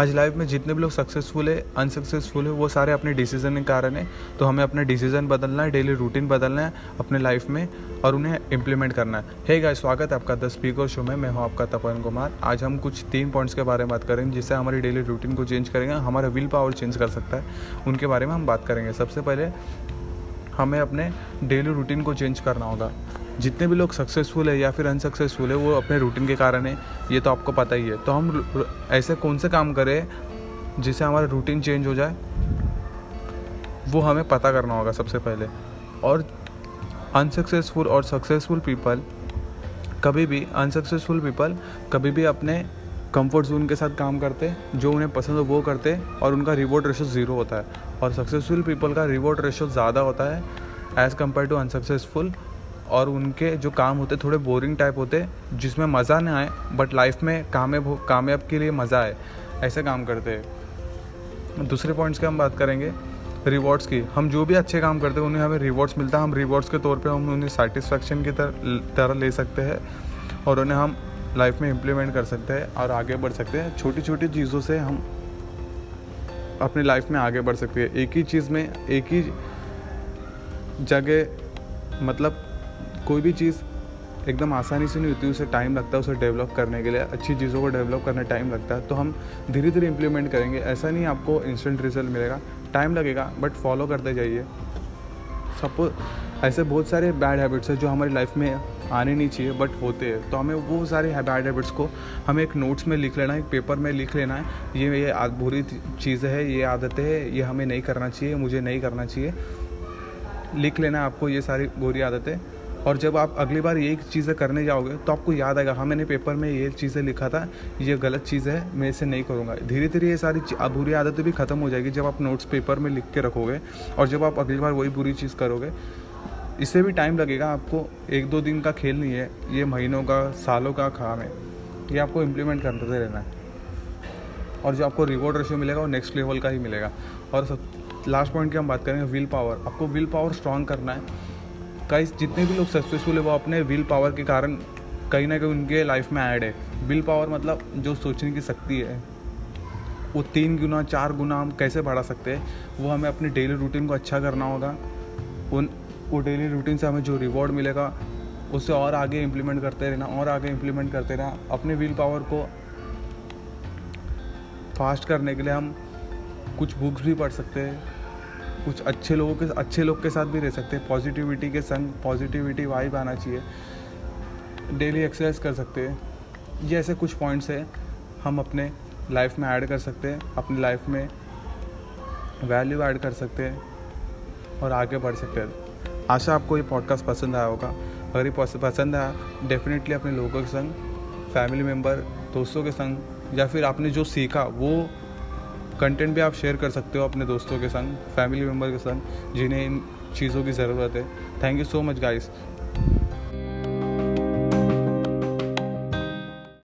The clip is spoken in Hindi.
आज लाइफ में जितने भी लोग सक्सेसफुल है अनसक्सेसफुल है, वो सारे अपने डिसीज़न के कारण है। तो हमें अपना डिसीज़न बदलना है डेली रूटीन बदलना है अपने लाइफ में और उन्हें इम्प्लीमेंट करना है। हे गाइस स्वागत है आपका द स्पीकर शो में। मैं हूँ आपका तपन कुमार। आज हम कुछ तीन पॉइंट्स के बारे में बात करेंगे, जिससे हमारी डेली रूटीन को चेंज करेंगे, हमारा विल पावर चेंज कर सकता है। उनके बारे में हम बात करेंगे। सबसे पहले हमें अपने डेली रूटीन को चेंज करना होगा। जितने भी लोग सक्सेसफुल है या फिर अनसक्सेसफुल है, वो अपने रूटीन के कारण है, ये तो आपको पता ही है। तो हम ऐसे कौन से काम करें जिससे हमारा रूटीन चेंज हो जाए? वो हमें पता करना होगा सबसे पहले। और अनसक्सेसफुल और सक्सेसफुल पीपल कभी भी अनसक्सेसफुल पीपल कभी भी अपने कंफर्ट जोन के साथ काम करते, जो उन्हें पसंद हो वो करते और उनका रिवॉर्ड रेशो ज़ीरो होता है। और सक्सेसफुल पीपल का रिवॉर्ड रेशो ज़्यादा होता है एज़ कंपेयर टू अनसक्सेसफुल और उनके जो काम होते थोड़े बोरिंग टाइप होते, जिसमें मज़ा ना आए बट लाइफ में कामयाब कामयाब के लिए मज़ा आए, ऐसे काम करते हैं। दूसरे पॉइंट्स की हम बात करेंगे रिवॉर्ड्स की। हम जो भी अच्छे काम करते हैं, उन्हें हमें रिवॉर्ड्स मिलता है। हम रिवॉर्ड्स के तौर पे हम उन्हें सेटिस्फेक्शन की तरह ले सकते हैं और उन्हें हम लाइफ में इम्प्लीमेंट कर सकते हैं और आगे बढ़ सकते हैं। छोटी छोटी चीज़ों से हम अपनी लाइफ में आगे बढ़ सकते हैं। एक ही चीज़ में, एक ही जगह मतलब कोई भी चीज़ एकदम आसानी से नहीं होती, उसे टाइम लगता है उसे डेवलप करने के लिए, अच्छी चीज़ों को डेवलप करने टाइम लगता है तो हम धीरे धीरे इम्प्लीमेंट करेंगे। ऐसा नहीं आपको इंस्टेंट रिज़ल्ट मिलेगा। टाइम लगेगा बट फॉलो करते जाइए। सपोज़ ऐसे बहुत सारे बैड हैबिट्स हैं जो हमारी लाइफ में आने नहीं चाहिए बट होते हैं। तो हमें वो सारे बैड हैबिट्स को हमें एक नोट्स में लिख लेना है, एक पेपर में लिख लेना है, ये ये बुरी चीज़ें है, ये आदतें हैं, ये हमें नहीं करना चाहिए, मुझे नहीं करना चाहिए। लिख लेना है आपको ये सारी बुरी आदतें। और जब आप अगली बार ये चीज़ें करने जाओगे तो आपको याद आएगा हाँ मैंने पेपर में ये चीज़ें लिखा था, ये गलत चीज़ है, मैं इसे नहीं करूँगा। धीरे धीरे ये सारी बुरी आदतें भी ख़त्म हो जाएगी जब आप नोट्स पेपर में लिख के रखोगे और जब आप अगली बार वही बुरी चीज़ करोगे। इससे भी टाइम लगेगा आपको, एक दो दिन का खेल नहीं है, ये महीनों का, सालों का काम है। ये आपको इम्प्लीमेंट करते रहना है। और जो आपको रिवॉर्ड रेशियो मिलेगा, वो नेक्स्ट लेवल का ही मिलेगा। और सब लास्ट पॉइंट की हम बात करेंगे विल पावर आपको विल पावर स्ट्रॉन्ग करना है। गाइस जितने भी लोग सक्सेसफुल है, वो अपने विल पावर के कारण कहीं ना कहीं उनके लाइफ में ऐड है। विल पावर मतलब जो सोचने की शक्ति है, वो तीन गुना, चार गुना हम कैसे बढ़ा सकते हैं, वो हमें अपने डेली रूटीन को अच्छा करना होगा। उन, वो डेली रूटीन से हमें जो रिवॉर्ड मिलेगा, उसे और आगे इम्प्लीमेंट करते रहना, और आगे इम्प्लीमेंट करते रहना। अपने विल पावर को फास्ट करने के लिए हम कुछ बुक्स भी पढ़ सकते हैं। कुछ अच्छे लोगों के, अच्छे लोग के साथ भी रह सकते हैं। पॉजिटिविटी के संग पॉजिटिविटी वाइब आना चाहिए। डेली एक्सरसाइज कर सकते हैं। ये ऐसे कुछ पॉइंट्स हैं, हम अपने लाइफ में ऐड कर सकते हैं। अपनी लाइफ में वैल्यू ऐड कर सकते हैं और आगे बढ़ सकते हैं। आशा आपको ये पॉडकास्ट पसंद आया होगा। अगर ये पसंद आया डेफिनेटली अपने लोगों के संग फैमिली मेंबर दोस्तों के संग, या फिर आपने जो सीखा, वो कंटेंट भी आप शेयर कर सकते हो अपने दोस्तों के संग फैमिली मेंबर के संग, जिन्हें इन चीज़ों की ज़रूरत है। Thank you so much guys